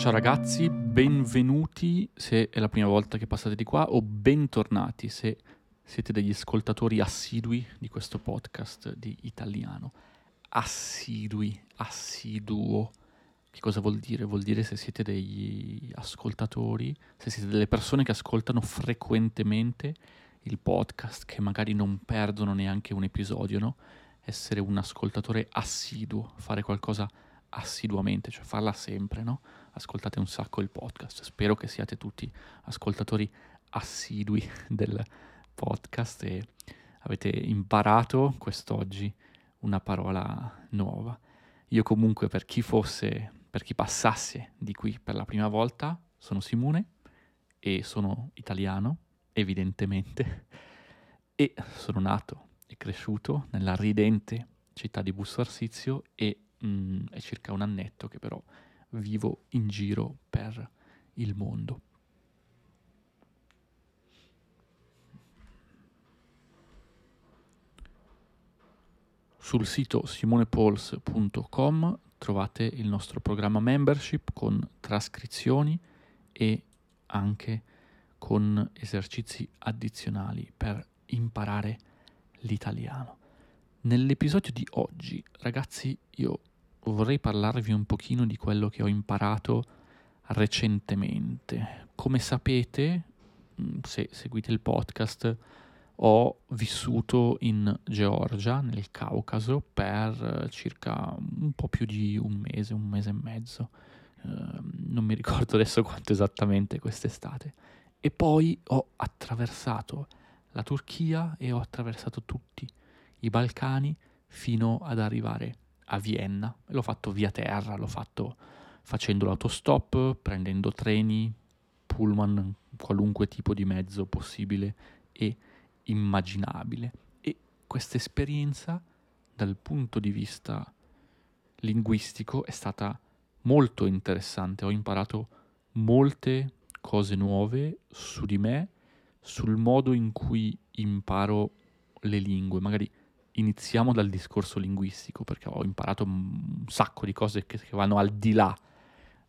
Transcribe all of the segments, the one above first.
Ciao ragazzi, benvenuti se è la prima volta che passate di qua o bentornati se siete degli ascoltatori assidui di questo podcast di italiano. Assidui, assiduo. Che cosa vuol dire? Vuol dire se siete degli ascoltatori, se siete delle persone che ascoltano frequentemente il podcast, che magari non perdono neanche un episodio, no? Essere un ascoltatore assiduo, fare qualcosa assiduamente, cioè farla sempre, no? Ascoltate un sacco il podcast. Spero che siate tutti ascoltatori assidui del podcast e avete imparato quest'oggi una parola nuova. Io comunque per chi fosse, per chi passasse di qui per la prima volta, sono Simone e sono italiano, evidentemente, e sono nato e cresciuto nella ridente città di Busto Arsizio e mm, è circa un annetto che però vivo in giro per il mondo. Sul sito simonepols.com trovate il nostro programma membership con trascrizioni e anche con esercizi addizionali per imparare l'italiano. Nell'episodio di oggi, ragazzi, io vorrei parlarvi un pochino di quello che ho imparato recentemente. Come sapete, mm, se seguite il podcast, ho vissuto in Georgia, nel Caucaso, per circa un po' più di un mese, un mese e mezzo. Uh, non mi ricordo adesso quanto esattamente quest'estate. E poi ho attraversato la Turchia e ho attraversato tutti i Balcani fino ad arrivare a Vienna. L'ho fatto via terra, l'ho fatto facendo l'autostop, prendendo treni, pullman, qualunque tipo di mezzo possibile e immaginabile. E questa esperienza, dal punto di vista linguistico, è stata molto interessante. Ho imparato molte cose nuove su di me, sul modo in cui imparo le lingue. Magari iniziamo dal discorso linguistico, perché ho imparato un sacco di cose che, che vanno al di là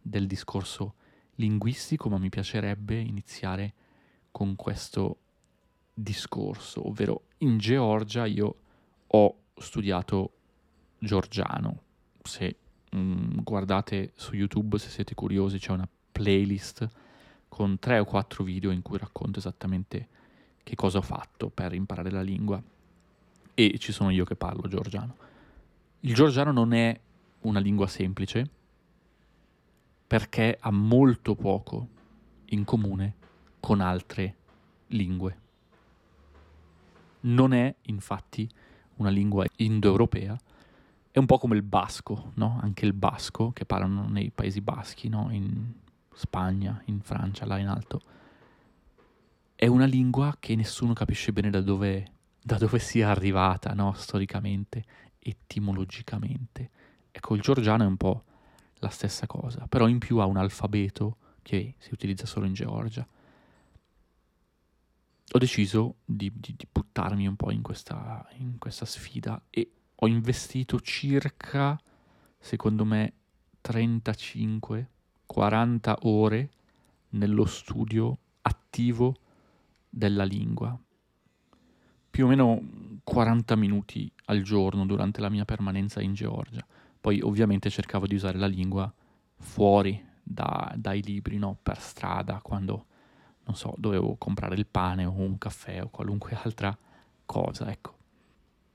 del discorso linguistico, ma mi piacerebbe iniziare con questo discorso, ovvero in Georgia io ho studiato georgiano. Se mh, mm, guardate su YouTube, se siete curiosi, c'è una playlist con tre o quattro video in cui racconto esattamente che cosa ho fatto per imparare la lingua e ci sono io che parlo georgiano. Il georgiano non è una lingua semplice perché ha molto poco in comune con altre lingue. Non è infatti una lingua indoeuropea, è un po' come il basco, no? anche il basco che parlano nei Paesi Baschi, no? in Spagna, in Francia, là in alto. È una lingua che nessuno capisce bene da dove da dove sia arrivata, no? storicamente, etimologicamente. Ecco, il georgiano è un po' la stessa cosa, però in più ha un alfabeto che si utilizza solo in Georgia. Ho deciso di, di, di buttarmi un po' in questa, in questa sfida e ho investito circa, secondo me, 35-40 ore nello studio attivo della lingua più o meno 40 minuti al giorno durante la mia permanenza in Georgia. Poi ovviamente cercavo di usare la lingua fuori da, dai libri, no? per strada, quando, non so, dovevo comprare il pane o un caffè o qualunque altra cosa, ecco.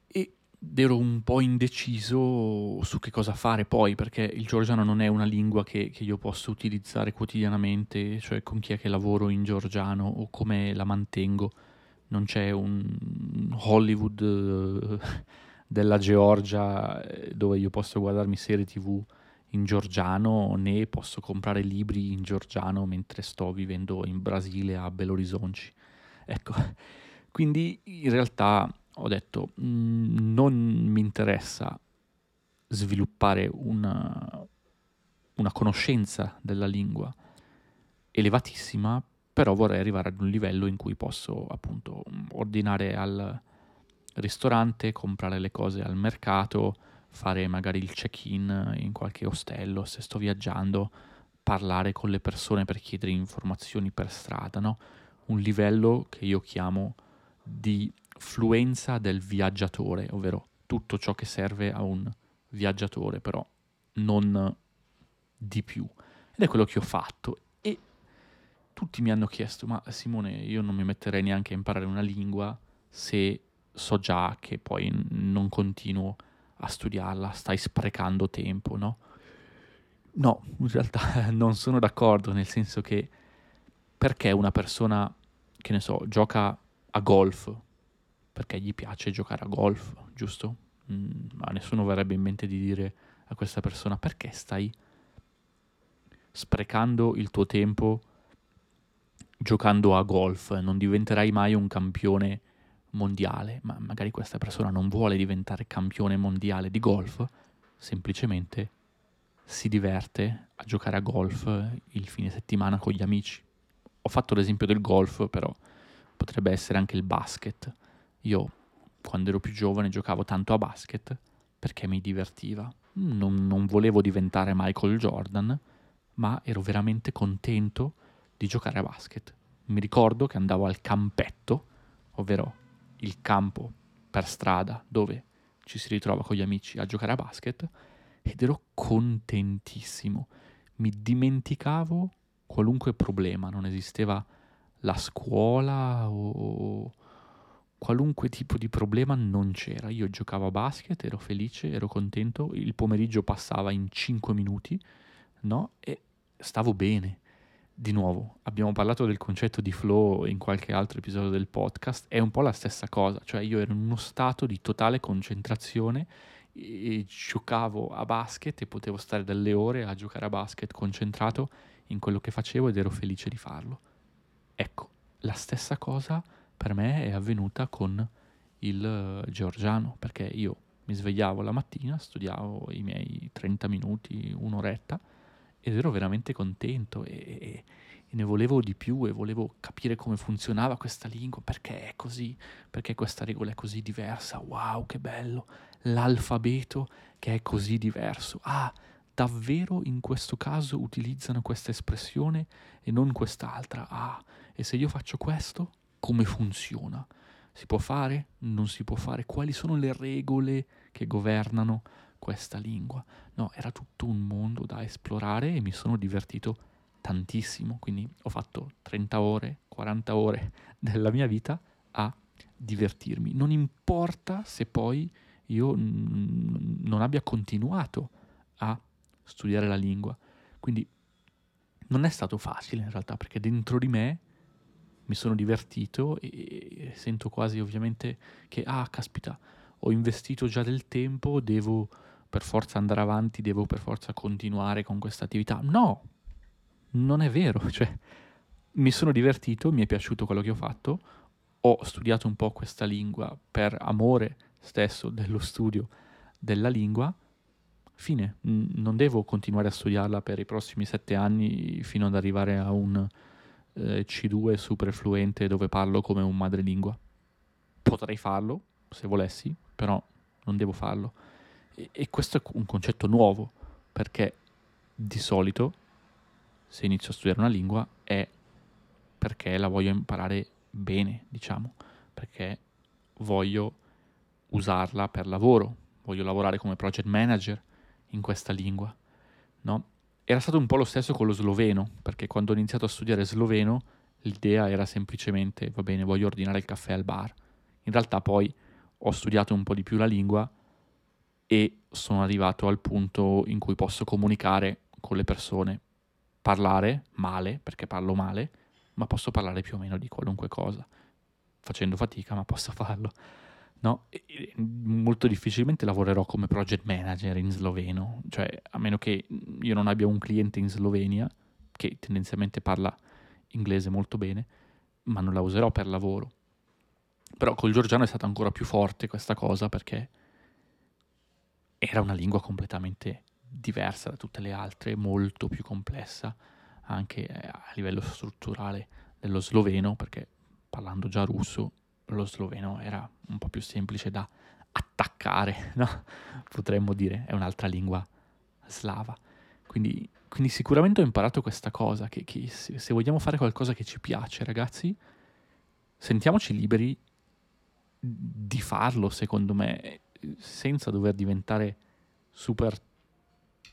Ed ero un po' indeciso su che cosa fare poi, perché il georgiano non è una lingua che, che io posso utilizzare quotidianamente, cioè con chi è che lavoro in georgiano o come la mantengo non c'è un Hollywood eh, della Georgia eh, dove io posso guardarmi serie tv in georgiano né posso comprare libri in georgiano mentre sto vivendo in Brasile a Belo Horizonte. Ecco, quindi in realtà ho detto mm, non mi interessa sviluppare una, una conoscenza della lingua elevatissima però vorrei arrivare ad un livello in cui posso appunto ordinare al ristorante, comprare le cose al mercato, fare magari il check-in in qualche ostello se sto viaggiando, parlare con le persone per chiedere informazioni per strada, no? Un livello che io chiamo di fluenza del viaggiatore, ovvero tutto ciò che serve a un viaggiatore, però non di più. Ed è quello che ho fatto. Tutti mi hanno chiesto, ma Simone, io non mi metterei neanche a imparare una lingua se so già che poi non continuo a studiarla, stai sprecando tempo, no? No, in realtà non sono d'accordo, nel senso che perché una persona, che ne so, gioca a golf, perché gli piace giocare a golf, giusto? Mm, a nessuno verrebbe in mente di dire a questa persona perché stai sprecando il tuo tempo giocando a golf, non diventerai mai un campione mondiale, ma magari questa persona non vuole diventare campione mondiale di golf, semplicemente si diverte a giocare a golf il fine settimana con gli amici. Ho fatto l'esempio del golf, però potrebbe essere anche il basket. Io quando ero più giovane giocavo tanto a basket perché mi divertiva. Non, non volevo diventare Michael Jordan, ma ero veramente contento di giocare a basket. Mi ricordo che andavo al campetto, ovvero il campo per strada dove ci si ritrova con gli amici a giocare a basket ed ero contentissimo. Mi dimenticavo qualunque problema, non esisteva la scuola o qualunque tipo di problema non c'era. Io giocavo a basket, ero felice, ero contento, il pomeriggio passava in 5 minuti, no? E stavo bene di nuovo, abbiamo parlato del concetto di flow in qualche altro episodio del podcast, è un po' la stessa cosa, cioè io ero in uno stato di totale concentrazione e giocavo a basket e potevo stare delle ore a giocare a basket concentrato in quello che facevo ed ero felice di farlo. Ecco, la stessa cosa per me è avvenuta con il georgiano, perché io mi svegliavo la mattina, studiavo i miei 30 minuti, un'oretta, ed ero veramente contento e, e, ne volevo di più e volevo capire come funzionava questa lingua, perché è così, perché questa regola è così diversa, wow che bello, l'alfabeto che è così diverso, ah davvero in questo caso utilizzano questa espressione e non quest'altra, ah e se io faccio questo, come funziona? Si può fare? Non si può fare? Quali sono le regole che governano questa lingua. No, era tutto un mondo da esplorare e mi sono divertito tantissimo, quindi ho fatto 30 ore, 40 ore della mia vita a divertirmi. Non importa se poi io n- non abbia continuato a studiare la lingua. Quindi non è stato facile in realtà perché dentro di me mi sono divertito e sento quasi ovviamente che, ah, caspita, ho investito già del tempo, devo per forza andare avanti, devo per forza continuare con questa attività. No, non è vero, cioè mi sono divertito, mi è piaciuto quello che ho fatto, ho studiato un po' questa lingua per amore stesso dello studio della lingua, fine, non devo continuare a studiarla per i prossimi sette anni fino ad arrivare a un eh, C2 super fluente dove parlo come un madrelingua. Potrei farlo se volessi, però non devo farlo. E, questo è un concetto nuovo, perché di solito se inizio a studiare una lingua è perché la voglio imparare bene, diciamo, perché voglio usarla per lavoro, voglio lavorare come project manager in questa lingua, no? Era stato un po' lo stesso con lo sloveno, perché quando ho iniziato a studiare sloveno l'idea era semplicemente, va bene, voglio ordinare il caffè al bar. In realtà poi ho studiato un po' di più la lingua e sono arrivato al punto in cui posso comunicare con le persone, parlare male, perché parlo male, ma posso parlare più o meno di qualunque cosa, facendo fatica, ma posso farlo. No? Molto difficilmente lavorerò come project manager in sloveno, cioè a meno che io non abbia un cliente in Slovenia che tendenzialmente parla inglese molto bene, ma non la userò per lavoro. Però col georgiano è stata ancora più forte questa cosa perché era una lingua completamente diversa da tutte le altre, molto più complessa anche eh, a livello strutturale dello sloveno, perché parlando già russo, lo sloveno era un po' più semplice da attaccare, no? potremmo dire, è un'altra lingua slava. Quindi quindi sicuramente ho imparato questa cosa, che, che se, se vogliamo fare qualcosa che ci piace, ragazzi, sentiamoci liberi di farlo, secondo me, senza dover diventare super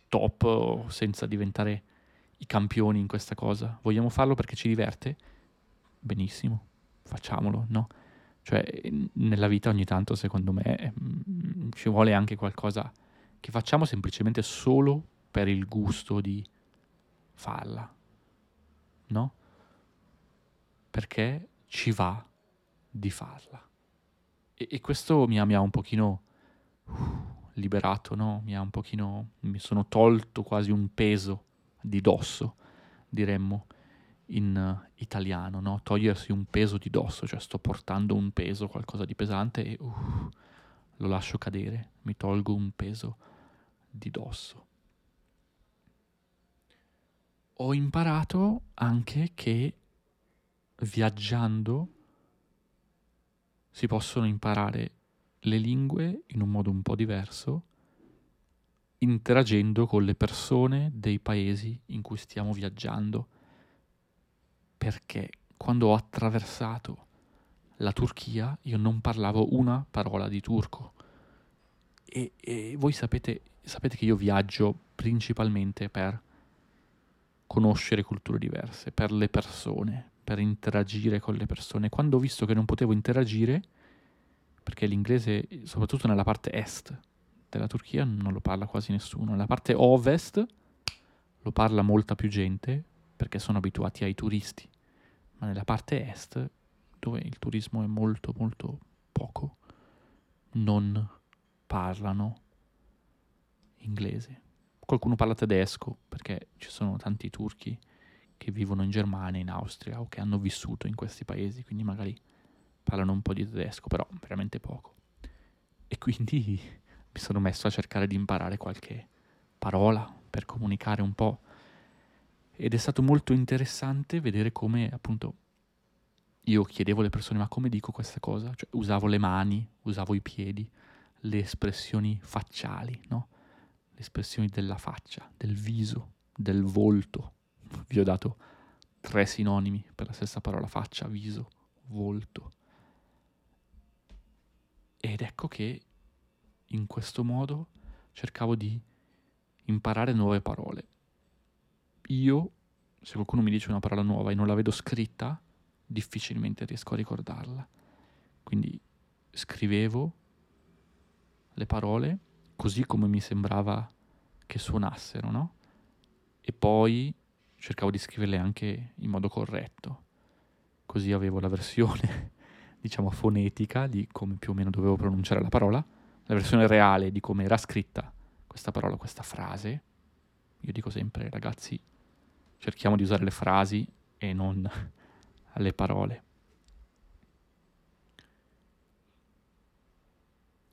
top senza diventare i campioni in questa cosa. Vogliamo farlo perché ci diverte? Benissimo, facciamolo, no? Cioè, nella vita ogni tanto, secondo me, mm, ci vuole anche qualcosa che facciamo semplicemente solo per il gusto di farla, no? Perché ci va di farla. E, e questo mi ha, mi ha, un pochino liberato, no? Mi ha un pochino, mi sono tolto quasi un peso di dosso, diremmo in uh, italiano, no? Togliersi un peso di dosso, cioè sto portando un peso, qualcosa di pesante e uh, lo lascio cadere, mi tolgo un peso di dosso. Ho imparato anche che viaggiando si possono imparare le lingue in un modo un po' diverso, interagendo con le persone dei paesi in cui stiamo viaggiando. Perché quando ho attraversato la Turchia io non parlavo una parola di turco. E, e voi sapete, sapete che io viaggio principalmente per conoscere culture diverse, per le persone, per interagire con le persone. Quando ho visto che non potevo interagire, perché l'inglese, soprattutto nella parte est della Turchia, non lo parla quasi nessuno, nella parte ovest lo parla molta più gente perché sono abituati ai turisti, ma nella parte est, dove il turismo è molto molto poco, non parlano inglese. Qualcuno parla tedesco perché ci sono tanti turchi che vivono in Germania, in Austria o che hanno vissuto in questi paesi, quindi magari parlano un po' di tedesco, però veramente poco. E quindi mi sono messo a cercare di imparare qualche parola per comunicare un po'. Ed è stato molto interessante vedere come appunto io chiedevo alle persone ma come dico questa cosa? Cioè usavo le mani, usavo i piedi, le espressioni facciali, no? Le espressioni della faccia, del viso, del volto, vi ho dato tre sinonimi per la stessa parola faccia, viso, volto. Ed ecco che in questo modo cercavo di imparare nuove parole. Io, se qualcuno mi dice una parola nuova e non la vedo scritta, difficilmente riesco a ricordarla. Quindi scrivevo le parole così come mi sembrava che suonassero, no? E poi cercavo di scriverle anche in modo corretto, così avevo la versione, diciamo, fonetica di come più o meno dovevo pronunciare la parola, la versione reale di come era scritta questa parola, questa frase. Io dico sempre, ragazzi, cerchiamo di usare le frasi e non le parole.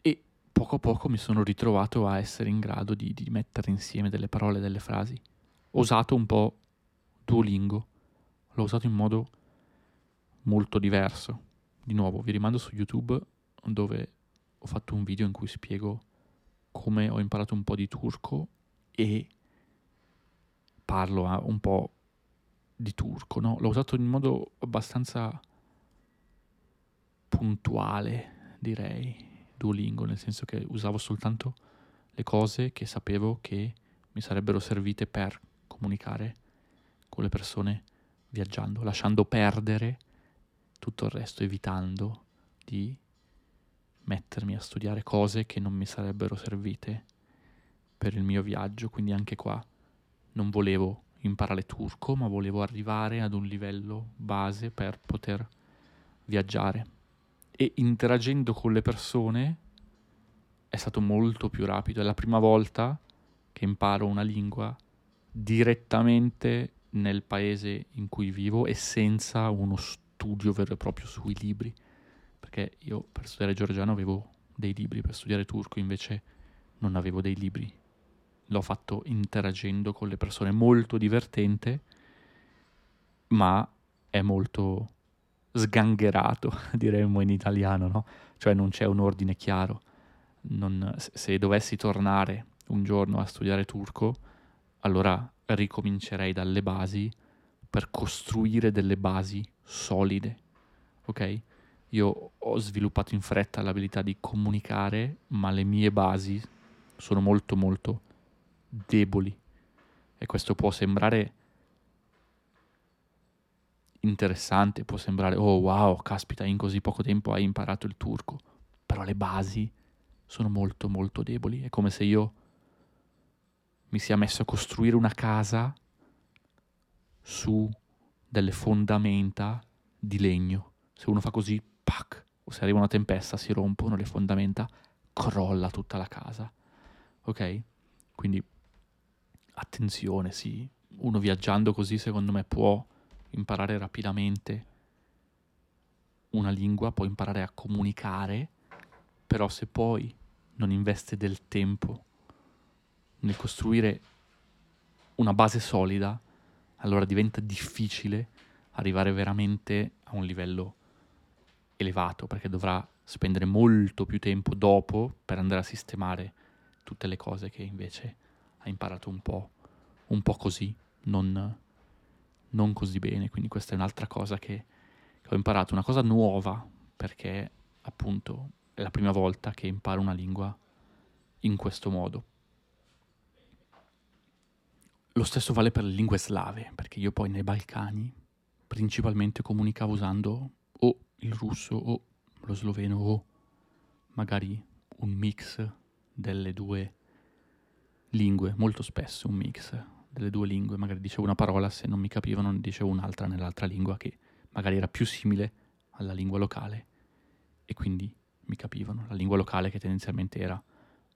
E poco a poco mi sono ritrovato a essere in grado di, di mettere insieme delle parole e delle frasi. Ho usato un po' Duolingo. L'ho usato in modo molto diverso. Di nuovo, vi rimando su YouTube dove ho fatto un video in cui spiego come ho imparato un po' di turco e parlo un po' di turco, no? L'ho usato in modo abbastanza puntuale, direi, Duolingo, nel senso che usavo soltanto le cose che sapevo che mi sarebbero servite per comunicare con le persone viaggiando, lasciando perdere tutto il resto, evitando di mettermi a studiare cose che non mi sarebbero servite per il mio viaggio, quindi anche qua non volevo imparare turco, ma volevo arrivare ad un livello base per poter viaggiare. E interagendo con le persone è stato molto più rapido, è la prima volta che imparo una lingua direttamente nel paese in cui vivo e senza uno studio vero e proprio sui libri, perché io per studiare georgiano avevo dei libri, per studiare turco invece non avevo dei libri. L'ho fatto interagendo con le persone, molto divertente, ma è molto sgangherato, diremmo in italiano, no? Cioè non c'è un ordine chiaro. Non, se dovessi tornare un giorno a studiare turco, allora ricomincerei dalle basi per costruire delle basi solide, ok? Io ho sviluppato in fretta l'abilità di comunicare, ma le mie basi sono molto molto deboli. E questo può sembrare interessante, può sembrare oh wow, caspita, in così poco tempo hai imparato il turco, però le basi sono molto molto deboli, è come se io mi sia messo a costruire una casa su delle fondamenta di legno. Se uno fa così, pac, o se arriva una tempesta, si rompono le fondamenta, crolla tutta la casa. Ok? Quindi attenzione, sì. Uno viaggiando così, secondo me, può imparare rapidamente una lingua, può imparare a comunicare, però se poi non investe del tempo nel costruire una base solida, allora diventa difficile arrivare veramente a un livello elevato, perché dovrà spendere molto più tempo dopo per andare a sistemare tutte le cose che invece ha imparato un po', un po così, non, non così bene. Quindi questa è un'altra cosa che, che ho imparato, una cosa nuova, perché appunto è la prima volta che imparo una lingua in questo modo. Lo stesso vale per le lingue slave, perché io poi nei Balcani principalmente comunicavo usando o il russo o lo sloveno o magari un mix delle due lingue, molto spesso un mix delle due lingue, magari dicevo una parola, se non mi capivano dicevo un'altra nell'altra lingua che magari era più simile alla lingua locale e quindi mi capivano. La lingua locale che tendenzialmente era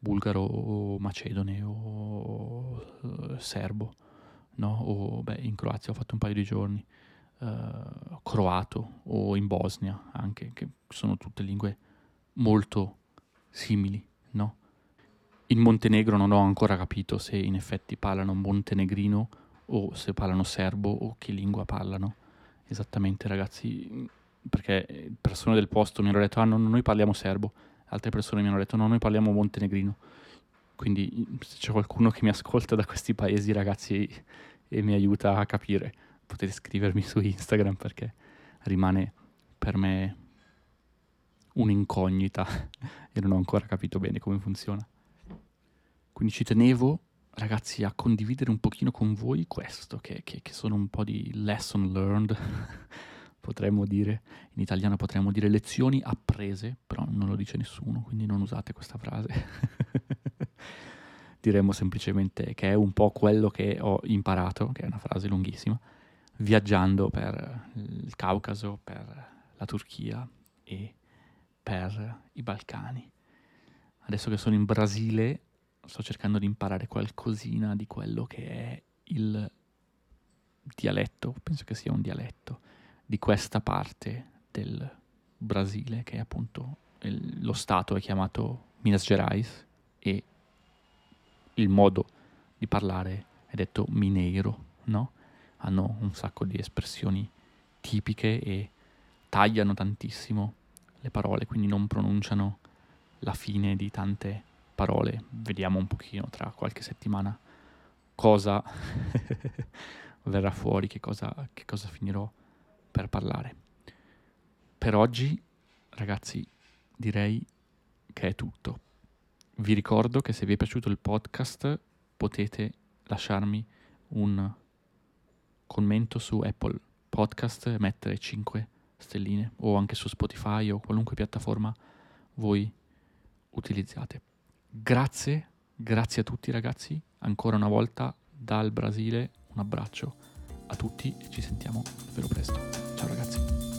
bulgaro o macedone o uh, serbo, no? O beh, in Croazia ho fatto un paio di giorni, uh, croato o in Bosnia anche, che sono tutte lingue molto simili, no? In Montenegro non ho ancora capito se in effetti parlano montenegrino o se parlano serbo o che lingua parlano esattamente ragazzi perché persone del posto mi hanno detto ah no, noi parliamo serbo altre persone mi hanno detto no noi parliamo montenegrino quindi se c'è qualcuno che mi ascolta da questi paesi ragazzi e mi aiuta a capire potete scrivermi su Instagram perché rimane per me un'incognita e non ho ancora capito bene come funziona quindi ci tenevo, ragazzi, a condividere un pochino con voi questo, che, che, che sono un po' di lesson learned, potremmo dire, in italiano potremmo dire lezioni apprese, però non lo dice nessuno, quindi non usate questa frase. Diremmo semplicemente che è un po' quello che ho imparato, che è una frase lunghissima, viaggiando per il Caucaso, per la Turchia e per i Balcani. Adesso che sono in Brasile sto cercando di imparare qualcosina di quello che è il dialetto, penso che sia un dialetto, di questa parte del Brasile, che è appunto il, lo stato è chiamato Minas Gerais e il modo di parlare è detto mineiro, no? Hanno un sacco di espressioni tipiche e tagliano tantissimo le parole, quindi non pronunciano la fine di tante parole. Vediamo un pochino tra qualche settimana cosa verrà fuori, che cosa, che cosa finirò per parlare. Per oggi, ragazzi, direi che è tutto. Vi ricordo che se vi è piaciuto il podcast potete lasciarmi un commento su Apple Podcast e mettere 5 stelline o anche su Spotify o qualunque piattaforma voi utilizzate. Grazie, grazie a tutti ragazzi, ancora una volta dal Brasile un abbraccio a tutti e ci sentiamo davvero presto. Ciao ragazzi.